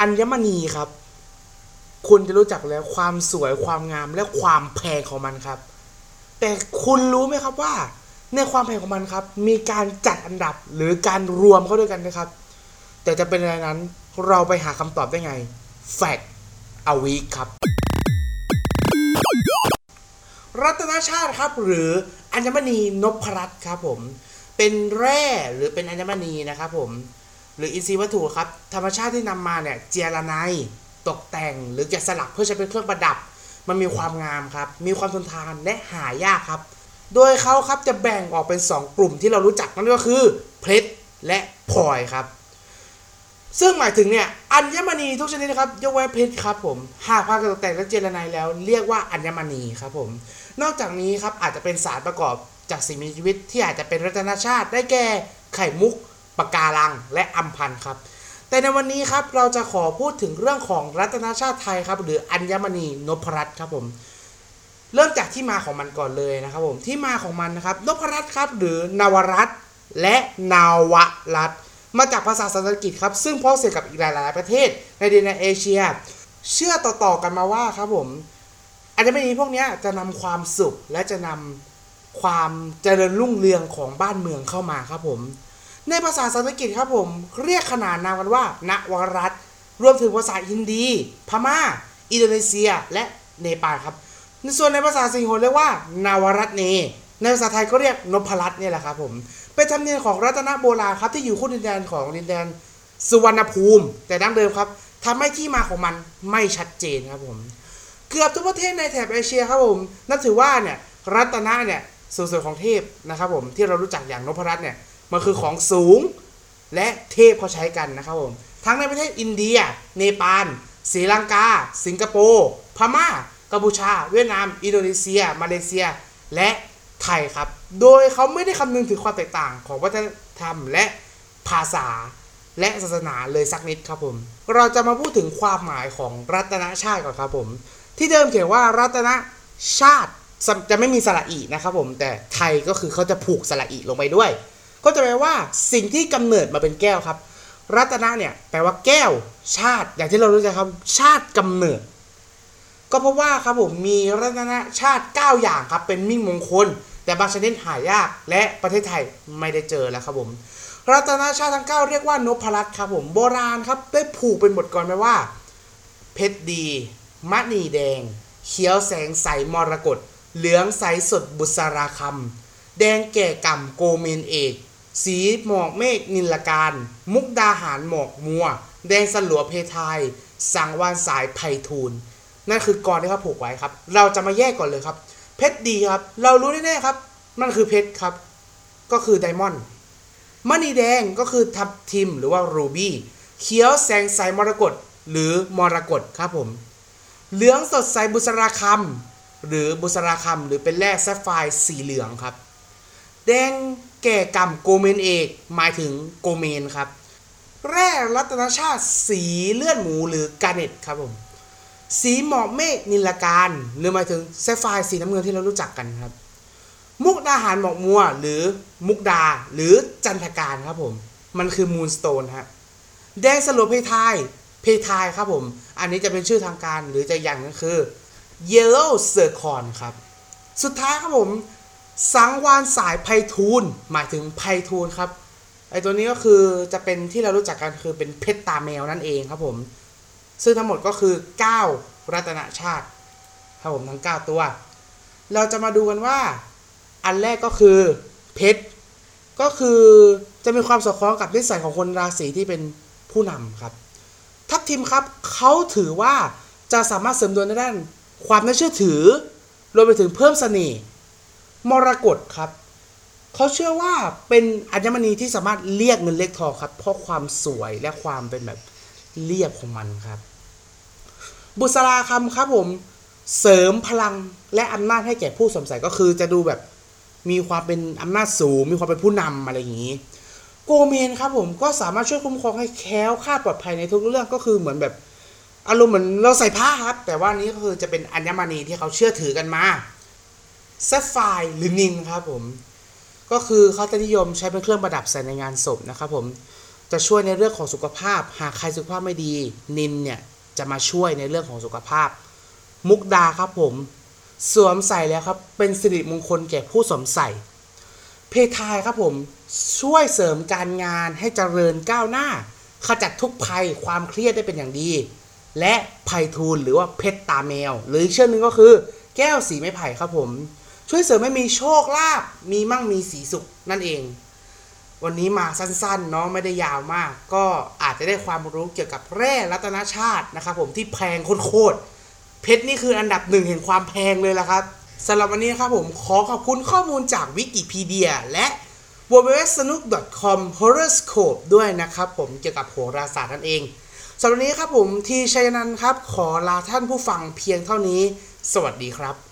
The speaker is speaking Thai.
อัญมณีครับคุณจะรู้จักแล้วความสวยความงามและความแพงของมันครับ แต่คุณรู้ไหมครับว่า ในความแพงของมันครับ มีการจัดอันดับหรือการรวมเข้าด้วยกันนะครับ แต่จะเป็นอะไรนั้นเราไปหาคำตอบได้ไง Fact a week ครับ รัตนชาติครับ หรืออัญมณีนพรัตน์ครับผม เป็นแร่หรือเป็นอัญมณีนะครับผม หรืออินทรีย์วัตถุครับธรรมชาติที่นำมาเนี่ยเจียระไนตกแต่งหรือแกะสลักเพื่อใช้เป็นเครื่องประดับ มันมีความงามครับ มีความทนทานและหายากครับ โดยเขาครับจะแบ่งออกเป็น 2 กลุ่มที่เรารู้จักนั่นก็คือเพชรและพลอยครับ ซึ่งหมายถึงเนี่ยอัญมณีทุกชนิดนะครับยกเว้นเพชรครับผมหากผ่านการตกแต่งและเจรไนแล้ว เรียกว่าอัญมณีครับผมนอกจากนี้ครับอาจจะเป็นสารประกอบจากสิ่งมีชีวิตที่อาจจะเป็นรัตนชาติได้แก่ไข่มุก ปะการังและอัมพันธ์ครับ แต่ในวันนี้ครับเราจะขอพูดถึงเรื่องของรัตนชาติไทยครับ หรืออัญมณีนพรัตน์ครับผมเริ่มจากที่มาของมันก่อนเลยนะครับผมที่มาของมันนะครับนพรัตน์ครับหรือนวรัตน์และนาวรัตน์มาจากภาษาสันสกฤตครับ ซึ่งพ้องเสียกับอีกหลาย ๆ ประเทศในดินแดนเอเชีย เชื่อต่อ ๆ กันมาว่าครับผมอัญมณีพวกนี้จะนำความสุขและจะนำความเจริญรุ่งเรืองของบ้านเมืองเข้ามาครับผม ในภาษาสันสกฤตครับผม เรียกขนานนามกันว่าณวรัตรวมถึงภาษาฮินดี พม่า อินโดนีเซีย และเนปาลครับ ในส่วนในภาษาสิงห์เรียกว่านาวรัตเน ในภาษาไทยก็เรียกนพรัตน์เนี่ยแหละครับผม เป็นธรรมเนียมของรัตนโบราณครับที่อยู่คู่ดินแดนของดินแดนสุวรรณภูมิ แต่ดั้งเดิมครับทำให้ที่มาของมันไม่ชัดเจนครับผม เกือบทุกประเทศในแถบเอเชียครับผมนับถือว่าเนี่ยรัตนะเนี่ยส่วนส่วนของเทพนะครับผมที่เรารู้จักอย่างนพรัตน์เนี่ย มันคือของสูง และเทพเขาใช้กันนะครับผมทั้งในประเทศอินเดีย เนปาลศรีลังกา สิงคโปร์พม่ากัมพูชา เวียดนาม อินโดนีเซีย มาเลเซีย และไทยครับ โดยเขาไม่ได้คำนึงถึงความแตกต่างของวัฒนธรรมและภาษาและศาสนาเลยสักนิดครับผม เราจะมาพูดถึงความหมายของรัตนชาติก่อนครับผม ที่เดิมเขียนว่ารัตนชาติจะไม่มีสระอีนะครับผม แต่ไทยก็คือเขาจะผูกสระอีลงไปด้วย ก็จะแปลว่าสิ่งที่กำเนิดมาเป็นแก้วครับ รัตนะเนี่ยแปลว่าแก้ว ชาติ อย่างที่เรารู้จักครับชาติกำเนิด ก็เพราะว่าครับผมมีรัตนะชาติ 9 อย่างครับ เป็นมิ่งมงคล แต่บางชนิดหายาก และประเทศไทยไม่ได้เจอแล้วครับผม รัตนะชาติทั้ง 9 เรียกว่านพรัตน์ครับผมโบราณครับได้ผูกเป็นบทกลอนไว้ว่า เพชรดีมะนีแดง เขียวแสงใสมรกตเหลืองใสสดบุษราคำแดงแก่ก่ำโกเมนเอก สีหมอกเมฆนิลการ มุกดาหารหมอกมัว แดงสลัวเพทาย สังวานสายไพทูลนั่นคือกลอนที่เขาผูกไว้ครับ เราจะมาแยกก่อนเลยครับ เพชรดีครับ เรารู้แน่ๆครับมันคือเพชรครับ ก็คือ diamond มณีแดงก็คือทับทิมหรือว่า ruby เขียวแสงใสมรกตหรือมรกตครับผม เหลืองสดใสบุษราคัมหรือบุษราคัมหรือเป็นแร่ sapphire สีเหลืองครับ แดงแก่ก่ำโกเมนเอกหมายถึงโกเมนครับ แร่รัตนชาติสีเลือดหมูหรือ garnet ครับผมสีหมอกเมฆนิลกาฬหรือหมายถึง sapphire สีน้ำเงินที่เรารู้จักกันครับ มุกดาหารหมอกมัว หรือมุกดาหรือจันทกานต์ครับผมมันคือ moonstone ฮะแดงสลัวเพทายเพทายครับผม อันนี้จะเป็นชื่อทางการหรือจะอย่างก็คือ Yellow c i r c o n ครับ สุดท้ายครับผม สังวาลย์สายไพฑูรย์หมายถึงไพทูลครับไอตัวนี้ก็คือจะเป็นที่เรารู้จักกันคือเป็นเพชรตาแมวนั่นเองครับผม ซึ่งทั้งหมดก็คือ 9 รัตนชาติครับผมทั้ง 9 ตัว เราจะมาดูกันว่า อันแรกก็คือเพชรก็คือจะมีความสอดคล้องกับนิสัยของคนราศีที่เป็นผู้นำครับ ทัพทีมครับเขาถือว่าจะสามารถเสริมดวงในด้าน ความน่าเชื่อถือ รวมไปถึงเพิ่มเสน่ห์ มรกตครับเขาเชื่อว่าเป็นอัญมณีที่สามารถเรียกเงินเรียกทองครับ เพราะความสวยและความเป็นแบบเรียบของมันครับ บุษราคำครับผมเสริมพลังและอำนาจให้แก่ผู้สวมใส่ก็คือจะดูแบบมีความเป็นอำนาจสูง มีความเป็นผู้นำอะไรอย่างนี้ โกเมนครับผมก็สามารถช่วยคุ้มครองให้แค้วคลาปลอดภัยในทุกเรื่องก็คือเหมือนแบบอารมณ์เหมือนเราใส่ผ้าครับ แต่ว่านี้ก็คือจะเป็นอัญมณีที่เขาเชื่อถือกันมา แซฟไฟหรือนินครับผม ก็คือเขาจะนิยมใช้เป็นเครื่องประดับใส่ในงานศพนะครับผม จะช่วยในเรื่องของสุขภาพ หากใครสุขภาพไม่ดี นินเนี่ยจะมาช่วยในเรื่องของสุขภาพ มุกดาครับผม สวมใส่แล้วครับ เป็นสิริมงคลแก่ผู้สวมใส่ เพทายครับผม ช่วยเสริมการงานให้เจริญก้าวหน้า ขจัดทุกภัยความเครียดได้เป็นอย่างดี และไผ่ทูลหรือว่าเพชรตาแมว หรืออีกชื่อนึงก็คือ แก้วสีไม้ไผ่ครับผม ช่วยเสริมให้มีโชคลาภมีมั่งมีสีสุขนั่นเอง วันนี้มาสั้นๆเนาะไม่ได้ยาวมาก ก็อาจจะได้ความรู้เกี่ยวกับแร่รัตนชาตินะครับผมที่แพงโคตรๆเพชรนี่คืออันดับหนึ่งแห่งความแพงเลยละครับสำหรับวันนี้ครับผมขอขอบคุณข้อมูลจากวิกิพีเดียและ w w w s n o o k c o m horoscope ด้วยนะครับผมเกี่ยวกับโหราศาสตร์นั่นเองสำหรับวันนี้ครับผมทีชัยนันท์ครับ ขอลาท่านผู้ฟังเพียงเท่านี้ สวัสดีครับ